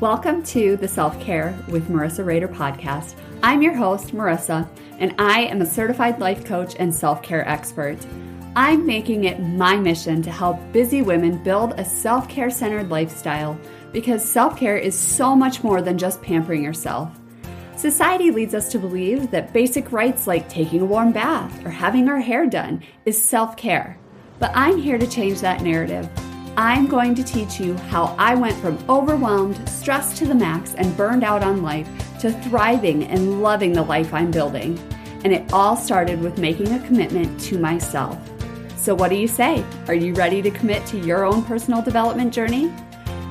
Welcome to the Self Care with Marissa Rader podcast. I'm your host, Marissa, and I am a certified life coach and self care expert. I'm making it my mission to help busy women build a self care centered lifestyle because self care is so much more than just pampering yourself. Society leads us to believe that basic rights like taking a warm bath or having our hair done is self care. But I'm here to change that narrative. I'm going to teach you how I went from overwhelmed, stressed to the max, and burned out on life to thriving and loving the life I'm building. And it all started with making a commitment to myself. So, what do you say? Are you ready to commit to your own personal development journey?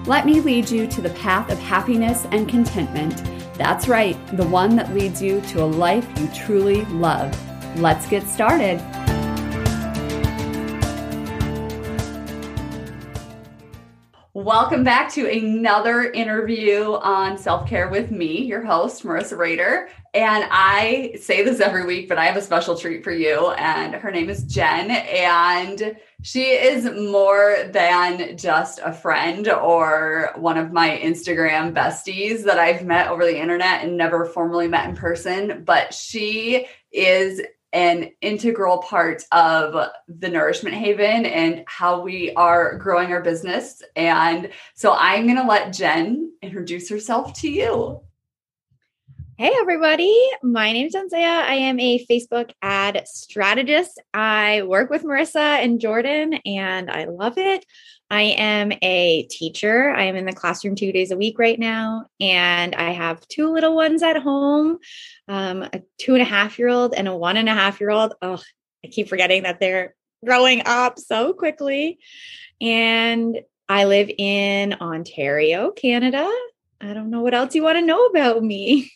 Let me lead you to the path of happiness and contentment. That's right, the one that leads you to a life you truly love. Let's get started. Welcome back to another interview on self care with me, your host, Marissa Rader. And I say this every week, but I have a special treat for you. And her name is Jen. And she is more than just a friend or one of my Instagram besties that I've met over the internet and never formally met in person. But she is an integral part of the Nourishment Haven and how we are growing our business. And so I'm going to let Jen introduce herself to you. Hey, everybody. My name is Isaiah. I am a Facebook ad strategist. I work with Marissa and Jordan, and I love it. I am a teacher. I am in the classroom two days a week right now, and I have two little ones at home um, a two and a half year old and a one and a half year old. Oh, I keep forgetting that they're growing up so quickly. And I live in Ontario, Canada. I don't know what else you want to know about me.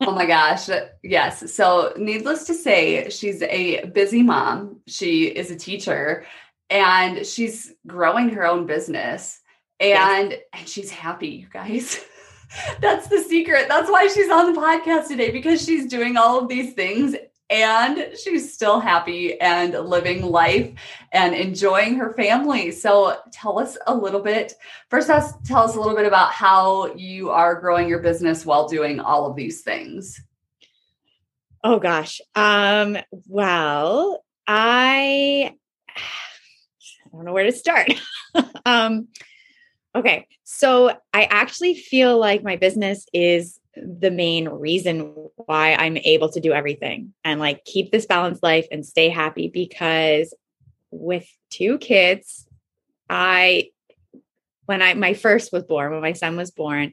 oh my gosh. Yes. So, needless to say, she's a busy mom. She is a teacher and she's growing her own business and yes. and she's happy you guys. That's the secret. That's why she's on the podcast today because she's doing all of these things and she's still happy and living life and enjoying her family. So tell us a little bit first us tell us a little bit about how you are growing your business while doing all of these things. Oh gosh. Um well i I don't know where to start. um, okay. So I actually feel like my business is the main reason why I'm able to do everything and like keep this balanced life and stay happy because with two kids, I, when I, my first was born, when my son was born,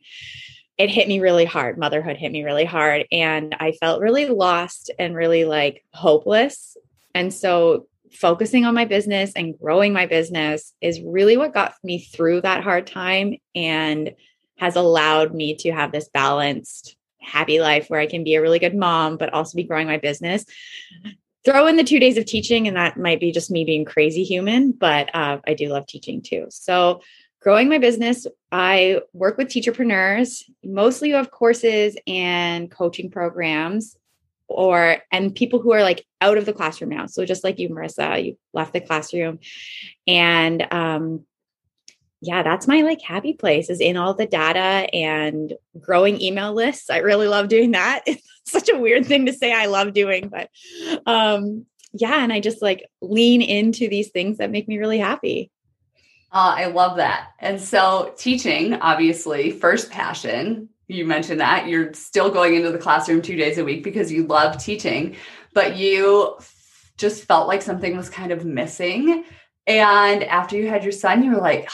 it hit me really hard. Motherhood hit me really hard. And I felt really lost and really like hopeless. And so focusing on my business and growing my business is really what got me through that hard time and has allowed me to have this balanced, happy life where I can be a really good mom, but also be growing my business. Throw in the two days of teaching, and that might be just me being crazy human, but uh, I do love teaching too. So, growing my business, I work with teacherpreneurs. Mostly, you have courses and coaching programs or and people who are like out of the classroom now. So just like you marissa you left the classroom and um yeah that's my like happy place is in all the data and growing email lists. I really love doing that. It's such a weird thing to say i love doing but um yeah and i just like lean into these things that make me really happy. Uh, I love that. And so, teaching, obviously, first passion, you mentioned that you're still going into the classroom two days a week because you love teaching, but you just felt like something was kind of missing. And after you had your son, you were like,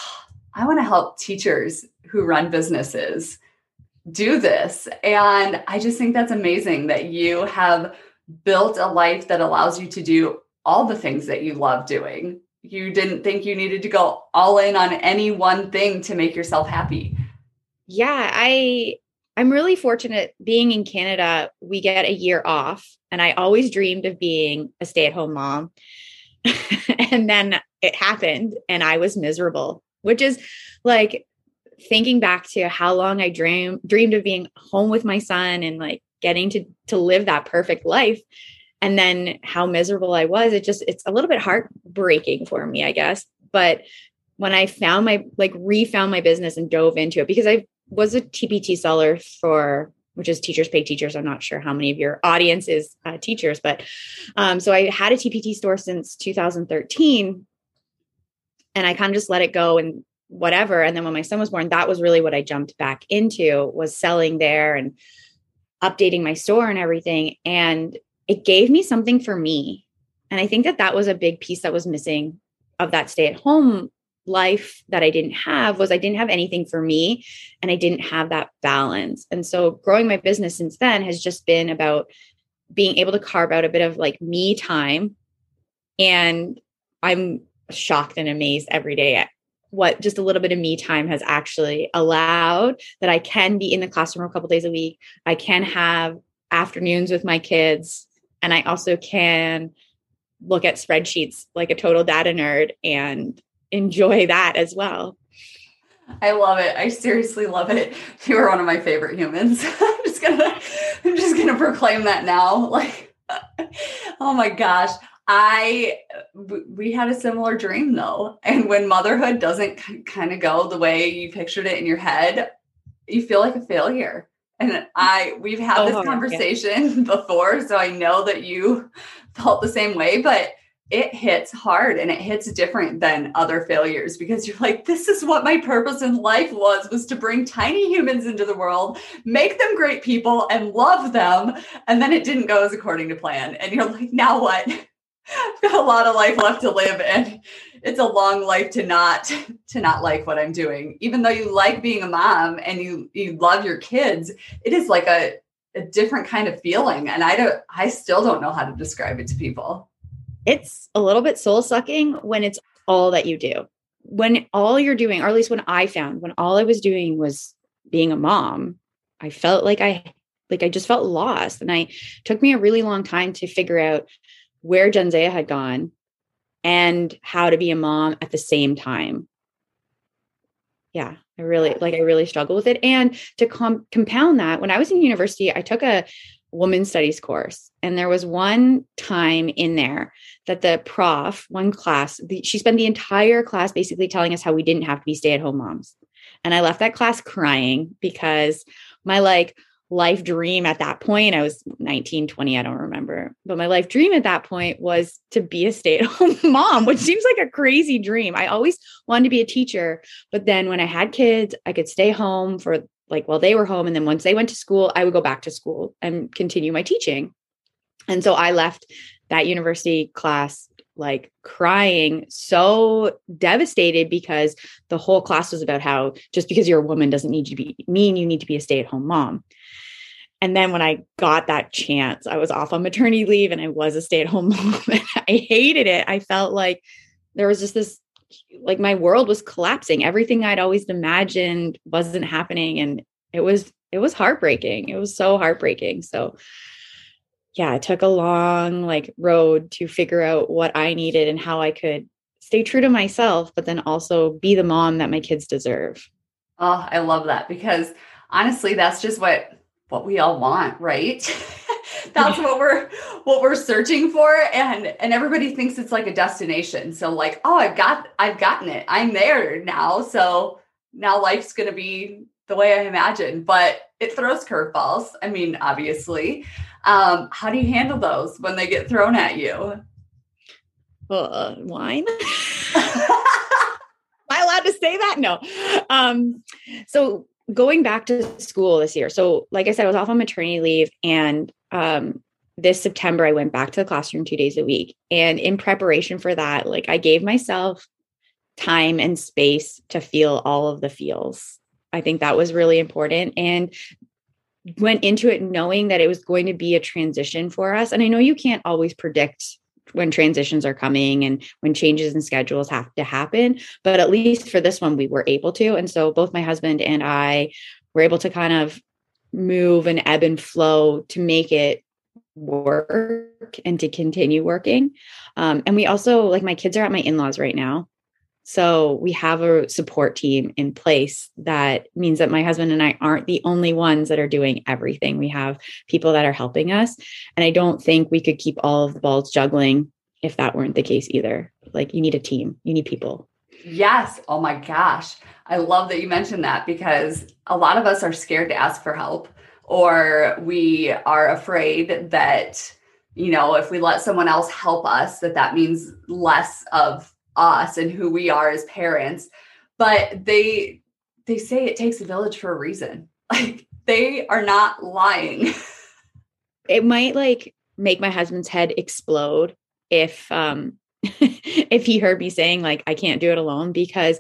I want to help teachers who run businesses do this. And I just think that's amazing that you have built a life that allows you to do all the things that you love doing. You didn't think you needed to go all in on any one thing to make yourself happy. Yeah, I I'm really fortunate being in Canada, we get a year off. And I always dreamed of being a stay at home mom. and then it happened and I was miserable, which is like thinking back to how long I dream, dreamed of being home with my son and like getting to to live that perfect life and then how miserable I was it just it's a little bit heartbreaking for me I guess but when I found my like refound my business and dove into it because I've was a TPT seller for which is teachers pay teachers. I'm not sure how many of your audience is uh, teachers, but um, so I had a TPT store since 2013, and I kind of just let it go and whatever. And then when my son was born, that was really what I jumped back into was selling there and updating my store and everything. And it gave me something for me. And I think that that was a big piece that was missing of that stay at home life that I didn't have was I didn't have anything for me and I didn't have that balance. And so growing my business since then has just been about being able to carve out a bit of like me time. And I'm shocked and amazed every day at what just a little bit of me time has actually allowed that I can be in the classroom a couple days a week. I can have afternoons with my kids and I also can look at spreadsheets like a total data nerd and enjoy that as well. I love it. I seriously love it. You are one of my favorite humans. I'm just gonna I'm just gonna proclaim that now. Like oh my gosh. I we had a similar dream though. And when motherhood doesn't kind of go the way you pictured it in your head, you feel like a failure. And I we've had oh, this conversation yeah. before, so I know that you felt the same way, but it hits hard and it hits different than other failures because you're like this is what my purpose in life was was to bring tiny humans into the world make them great people and love them. And then it didn't go as according to plan. And you're like now what? I've got a lot of life left to live and it's a long life to not to not like what i'm doing. Even though you like being a mom and you you love your kids it is like a a different kind of feeling. And i don't i still don't know how to describe it to people it's a little bit soul sucking when it's all that you do. When all you're doing, or at least when I found, when all I was doing was being a mom, I felt like I like I just felt lost. And I took me a really long time to figure out where Jensea had gone and how to be a mom at the same time. Yeah, I really like I really struggle with it. And to com- compound that, when I was in university, I took a woman studies course. And there was one time in there that the prof, one class, the, she spent the entire class basically telling us how we didn't have to be stay at home moms. And I left that class crying because my like life dream at that point, I was 19, 20, I don't remember, but my life dream at that point was to be a stay at home mom, which seems like a crazy dream. I always wanted to be a teacher, but then when I had kids, I could stay home for like while they were home. And then once they went to school, I would go back to school and continue my teaching. And so I left that university class like crying, so devastated because the whole class was about how just because you're a woman doesn't need to be mean you need to be a stay-at-home mom. And then when I got that chance, I was off on maternity leave and I was a stay-at-home mom. I hated it. I felt like there was just this like my world was collapsing. Everything I'd always imagined wasn't happening. And it was, it was heartbreaking. It was so heartbreaking. So yeah, it took a long like road to figure out what I needed and how I could stay true to myself, but then also be the mom that my kids deserve. Oh, I love that because honestly, that's just what what we all want, right? that's what we're what we're searching for. And and everybody thinks it's like a destination. So like oh i've got i've gotten it. I'm there now. So now life's going to be the way i imagine. But it throws curveballs i mean obviously. Um how do you handle those when they get thrown at you? Uh, wine? Am i allowed to say that? No. Um so going back to school this year. So, like I said, I was off on maternity leave, and um, this September I went back to the classroom two days a week. And in preparation for that, like I gave myself time and space to feel all of the feels. I think that was really important. And went into it knowing that it was going to be a transition for us. And I know you can't always predict when transitions are coming and when changes in schedules have to happen. But at least for this one, we were able to. And so both my husband and I were able to kind of move and ebb and flow to make it work and to continue working. Um, and we also, like, my kids are at my in laws right now. So we have a support team in place that means that my husband and I aren't the only ones that are doing everything. We have people that are helping us. And I don't think we could keep all of the balls juggling if that weren't the case either. Like you need a team, you need people. Yes. Oh my gosh. I love that you mentioned that because a lot of us are scared to ask for help or we are afraid that you know if we let someone else help us that that means less of us and who we are as parents but they they say it takes a village for a reason like they are not lying it might like make my husband's head explode if um if he heard me saying like I can't do it alone because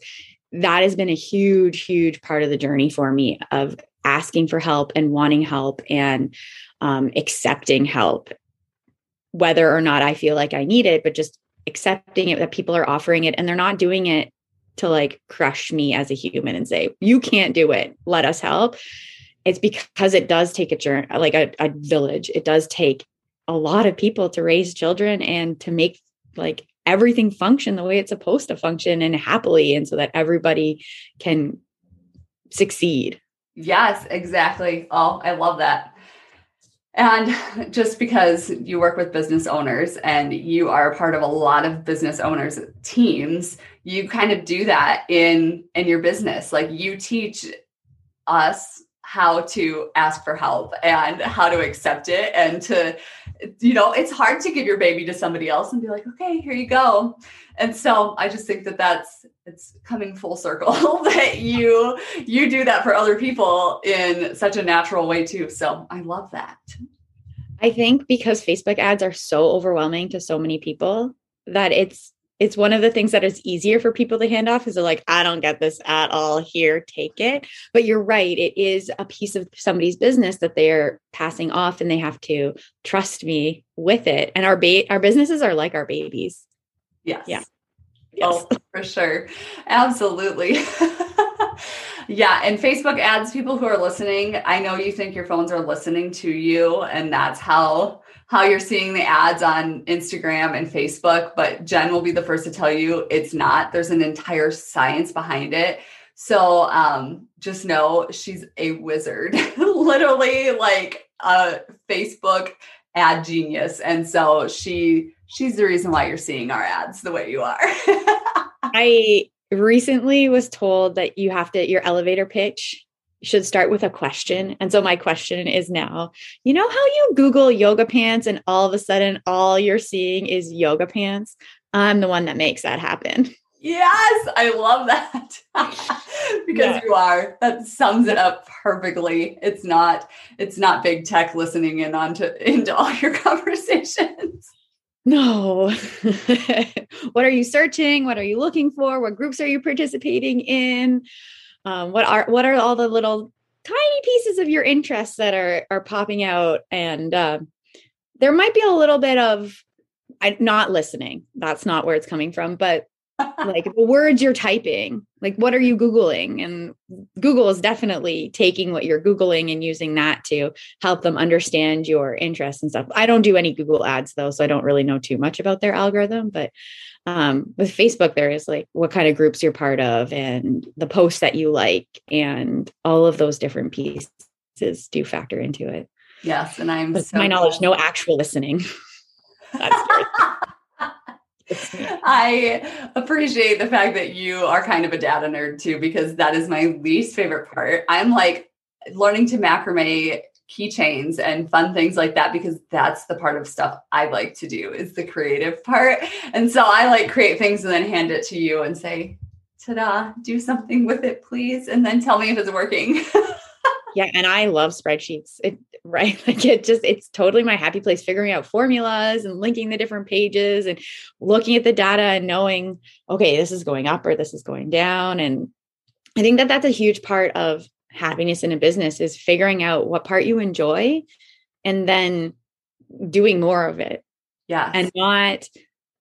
that has been a huge huge part of the journey for me of asking for help and wanting help and um, accepting help. Whether or not I feel like I need it but just accepting it that people are offering it and they're not doing it to like crush me as a human and say you can't do it. Let us help. It's because it does take a journey like a, a village. It does take a lot of people to raise children and to make like everything function the way it's supposed to function and happily and so that everybody can succeed. Yes exactly. Oh i love that. And just because you work with business owners and you are a part of a lot of business owners teams you kind of do that in in your business. Like you teach us how to ask for help and how to accept it and to you know it's hard to give your baby to somebody else and be like okay here you go. And so i just think that that's it's coming full circle that you you do that for other people in such a natural way too. So i love that. I think because facebook ads are so overwhelming to so many people that it's it's one of the things that is easier for people to hand off is they're like i don't get this at all. Here take it. But you're right it is a piece of somebody's business that they're passing off and they have to trust me with it. And our ba- our businesses are like our babies. Yes. Yeah. Oh, yes. oh for sure. Absolutely. Yeah and facebook ads people who are listening i know you think your phones are listening to you and that's how how you're seeing the ads on Instagram and Facebook, but Jen will be the first to tell you it's not. There's an entire science behind it. So um, just know she's a wizard, literally like a Facebook ad genius. And so she she's the reason why you're seeing our ads the way you are. I recently was told that you have to your elevator pitch should start with a question. And so my question is now, you know how you Google yoga pants and all of a sudden all you're seeing is yoga pants? I'm the one that makes that happen. Yes, I love that. because yeah. you are. That sums it up perfectly. It's not it's not big tech listening in onto into all your conversations. No. what are you searching? What are you looking for? What groups are you participating in? Um, what are what are all the little tiny pieces of your interests that are are popping out? And uh, there might be a little bit of I, not listening. That's not where it's coming from but like the words you're typing like what are you googling and google is definitely taking what you're googling and using that to help them understand your interests and stuff i don't do any google ads though so i don't really know too much about their algorithm but um, with Facebook, there is like what kind of groups you're part of and the posts that you like, and all of those different pieces do factor into it. Yes, and I'm so my knowledge, no actual listening. I appreciate the fact that you are kind of a data nerd too, because that is my least favorite part. I'm like learning to macrame keychains and fun things like that because that's the part of stuff I like to do is the creative part. And so I like create things and then hand it to you and say, ta-da, do something with it, please. And then tell me if it's working. yeah. And I love spreadsheets. It, right. Like it just, it's totally my happy place figuring out formulas and linking the different pages and looking at the data and knowing, okay, this is going up or this is going down. And I think that that's a huge part of happiness in a business is figuring out what part you enjoy and then doing more of it. Yeah. And not,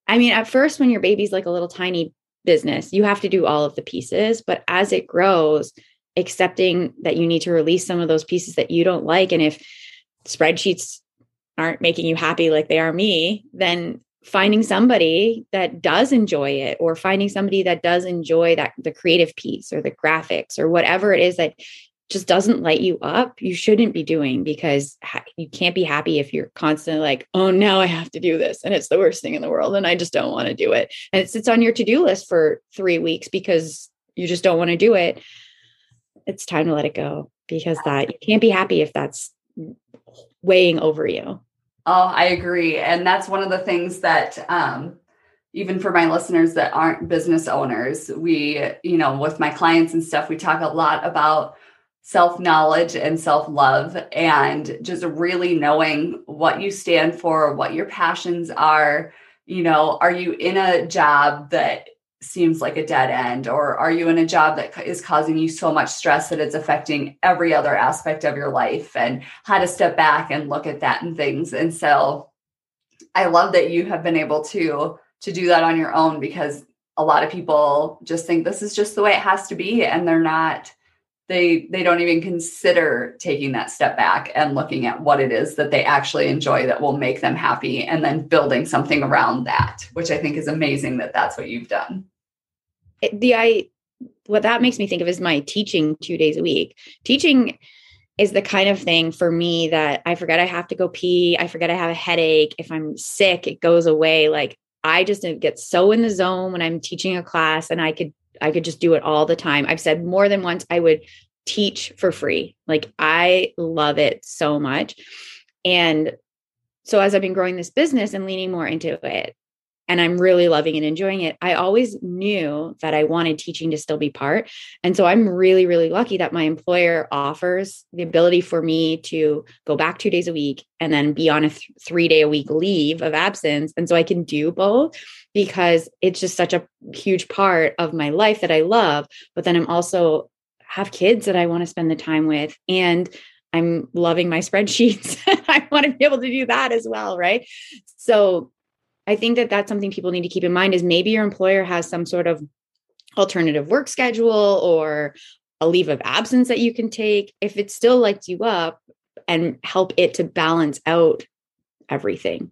I mean, at first, when your baby's like a little tiny business, you have to do all of the pieces. But as it grows, accepting that you need to release some of those pieces that you don't like. And if spreadsheets aren't making you happy like they are me, then finding somebody that does enjoy it or finding somebody that does enjoy that the creative piece or the graphics or whatever it is that just doesn't light you up, you shouldn't be doing because you can't be happy if you're constantly like, oh, now I have to do this. And it's the worst thing in the world. And I just don't want to do it. And it sits on your to do list for three weeks because you just don't want to do it. It's time to let it go because that you can't be happy if that's weighing over you. Oh, I agree. And that's one of the things that, um, even for my listeners that aren't business owners, we, you know, with my clients and stuff, we talk a lot about self knowledge and self love and just really knowing what you stand for, what your passions are. You know, are you in a job that seems like a dead end or are you in a job that is causing you so much stress that it's affecting every other aspect of your life? And how to step back and look at that and things. And so i love that you have been able to to do that on your own because a lot of people just think this is just the way it has to be and they're not they they don't even consider taking that step back and looking at what it is that they actually enjoy that will make them happy and then building something around that which i think is amazing that that's what you've done. The i what that makes me think of is my teaching 2 days a week. Teaching is the kind of thing for me that i forget i have to go pee i forget i have a headache if i'm sick it goes away. Like i just get so in the zone when i'm teaching a class and i could I could just do it all the time. I've said more than once I would teach for free. Like I love it so much. And so as I've been growing this business and leaning more into it, and I'm really loving and enjoying it, I always knew that I wanted teaching to still be part. And so I'm really, really lucky that my employer offers the ability for me to go back two days a week and then be on a th- three day a week leave of absence. And so I can do both because it's just such a huge part of my life that I love. But then I'm also have kids that I want to spend the time with. And I'm loving my spreadsheets. I want to be able to do that as well. Right. So I think that that's something people need to keep in mind is maybe your employer has some sort of alternative work schedule or a leave of absence that you can take if it still lights you up and help it to balance out everything.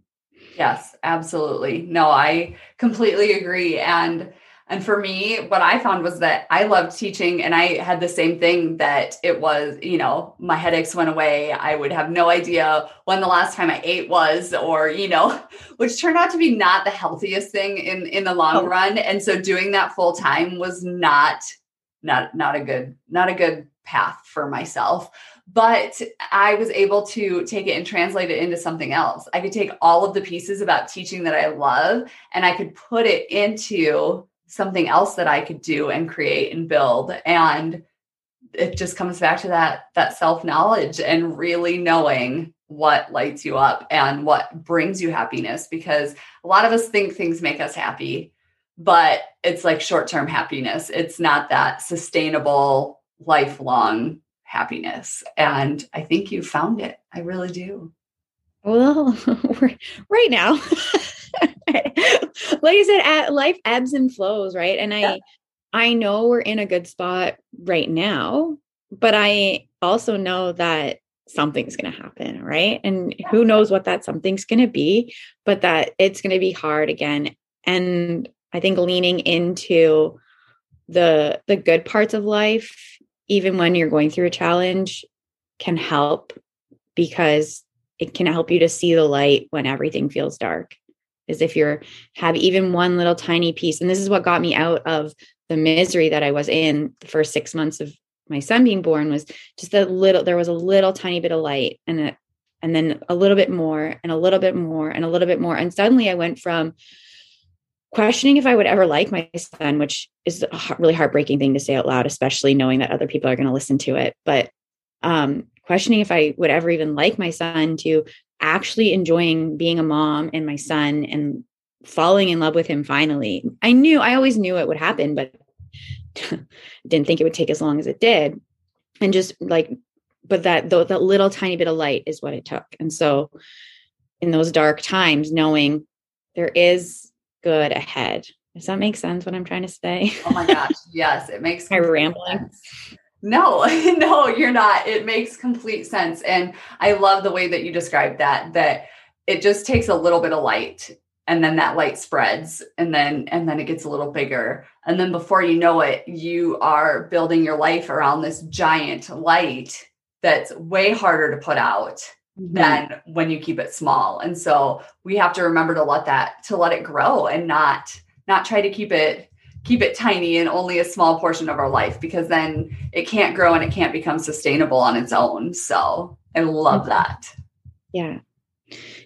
Yes, absolutely. No, I completely agree. And and for me, what I found was that I loved teaching and I had the same thing that it was, you know, my headaches went away. I would have no idea when the last time I ate was or, you know, which turned out to be not the healthiest thing in in the long oh. run. And so doing that full time was not not not a good not a good path for myself but I was able to take it and translate it into something else. I could take all of the pieces about teaching that I love and I could put it into something else that I could do and create and build. And it just comes back to that that self-knowledge and really knowing what lights you up and what brings you happiness because a lot of us think things make us happy but it's like short-term happiness it's not that sustainable lifelong happiness. And I think you found it. I really do. Well, right now, like I said, life ebbs and flows, right? And I, yeah. I know we're in a good spot right now, but I also know that something's going to happen, right? And who knows what that something's going to be, but that it's going to be hard again. And I think leaning into the the good parts of life even when you're going through a challenge can help because it can help you to see the light when everything feels dark is if you're have even one little tiny piece and this is what got me out of the misery that i was in the first six months of my son being born was just a little there was a little tiny bit of light and a, and then a little bit more and a little bit more and a little bit more and suddenly i went from questioning if I would ever like my son, which is a really heartbreaking thing to say out loud, especially knowing that other people are going to listen to it. But um, questioning if I would ever even like my son to actually enjoying being a mom and my son and falling in love with him finally. I knew, I always knew it would happen, but didn't think it would take as long as it did. And just like, but that, the, that little tiny bit of light is what it took. And so in those dark times, knowing there is good ahead. Does that make sense what I'm trying to say? Oh my gosh. Yes, it makes I rambling. Sense. No, no, you're not. It makes complete sense. And I love the way that you described that, that it just takes a little bit of light and then that light spreads and then and then it gets a little bigger and then before you know it you are building your life around this giant light that's way harder to put out mm-hmm. than when you keep it small and so we have to remember to let that to let it grow and not not try to keep it keep it tiny and only a small portion of our life because then it can't grow and it can't become sustainable on its own. So i love mm-hmm. that. Yeah.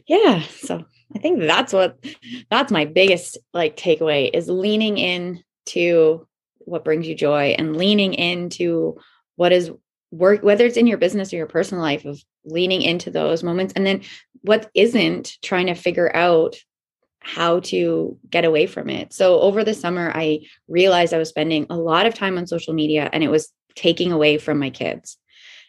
Yeah. So I think that's what that's my biggest like takeaway is leaning in to what brings you joy and leaning into what is work whether it's in your business or your personal life of leaning into those moments and then what isn't trying to figure out how to get away from it. So over the summer I realized I was spending a lot of time on social media and it was taking away from my kids.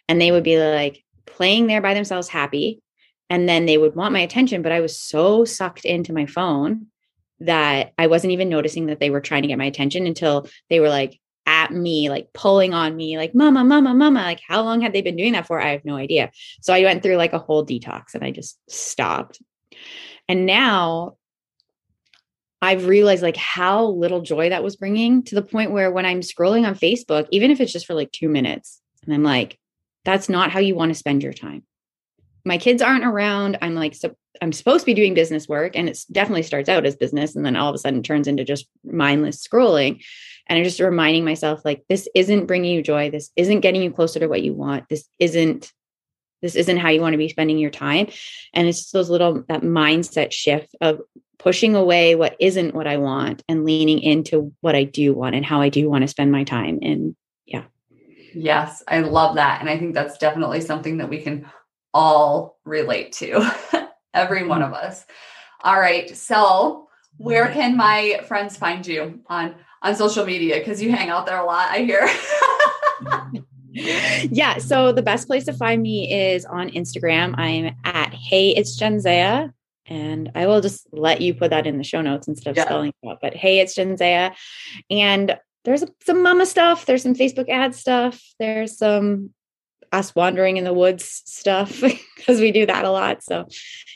And they would be like playing there by themselves happy and then they would want my attention but i was so sucked into my phone that i wasn't even noticing that they were trying to get my attention until they were like at me like pulling on me like mama mama mama like how long had they been doing that for i have no idea so i went through like a whole detox and i just stopped and now I've realized like how little joy that was bringing to the point where when I'm scrolling on Facebook, even if it's just for like two minutes, and I'm like, that's not how you want to spend your time. My kids aren't around. I'm like so i'm supposed to be doing business work and it definitely starts out as business and then all of a sudden turns into just mindless scrolling and i'm just reminding myself like this isn't bringing you joy. This isn't getting you closer to what you want. This isn't this isn't how you want to be spending your time and it's just those little that mindset shift of pushing away what isn't what i want and leaning into what i do want and how i do want to spend my time and yeah yes i love that and i think that's definitely something that we can all relate to, every one of us. All right. So, where can my friends find you on on social media? Because you hang out there a lot, I hear. yeah. So the best place to find me is on Instagram. I'm at Hey It's Jenzea. And I will just let you put that in the show notes instead of yeah. spelling it out. But hey, it's Jenzea. And there's some mama stuff. There's some Facebook ad stuff. There's some us wandering in the woods stuff because we do that a lot. So,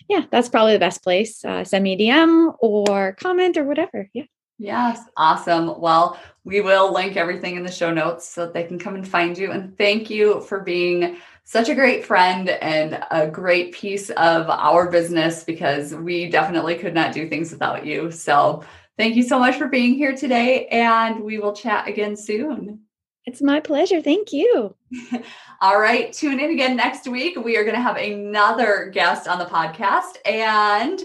yeah, that's probably the best place. Uh, send me a DM or comment or whatever. Yeah. Yes, awesome. Well, we will link everything in the show notes so that they can come and find you. And thank you for being such a great friend and a great piece of our business because we definitely could not do things without you. So, thank you so much for being here today, and we will chat again soon. It's my pleasure. Thank you. All right. Tune in again next week. We are going to have another guest on the podcast, and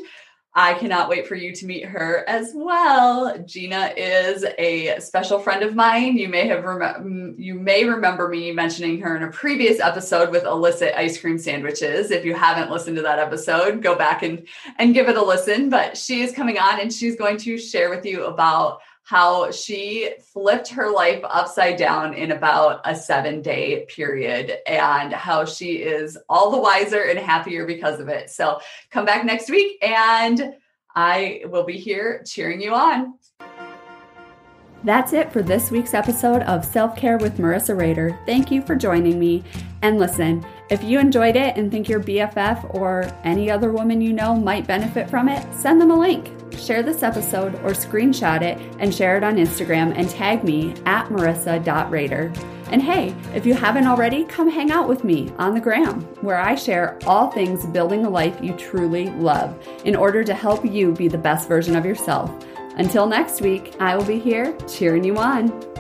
I cannot wait for you to meet her as well. Gina is a special friend of mine. You may have rem- mm, you may remember me mentioning her in a previous episode with illicit ice cream sandwiches. If you haven't listened to that episode, go back and and give it a listen. But she is coming on and she's going to share with you about how she flipped her life upside down in about a seven day period and how she is all the wiser and happier because of it. So come back next week and I will be here cheering you on. That's it for this week's episode of Self Care with Marissa Rader. Thank you for joining me. And listen, if you enjoyed it and think your BFF or any other woman you know might benefit from it, send them a link. Share this episode or screenshot it and share it on Instagram and tag me at marissa.rader. And hey, if you haven't already, come hang out with me on the gram, where I share all things building a life you truly love in order to help you be the best version of yourself. Until next week, I will be here cheering you on.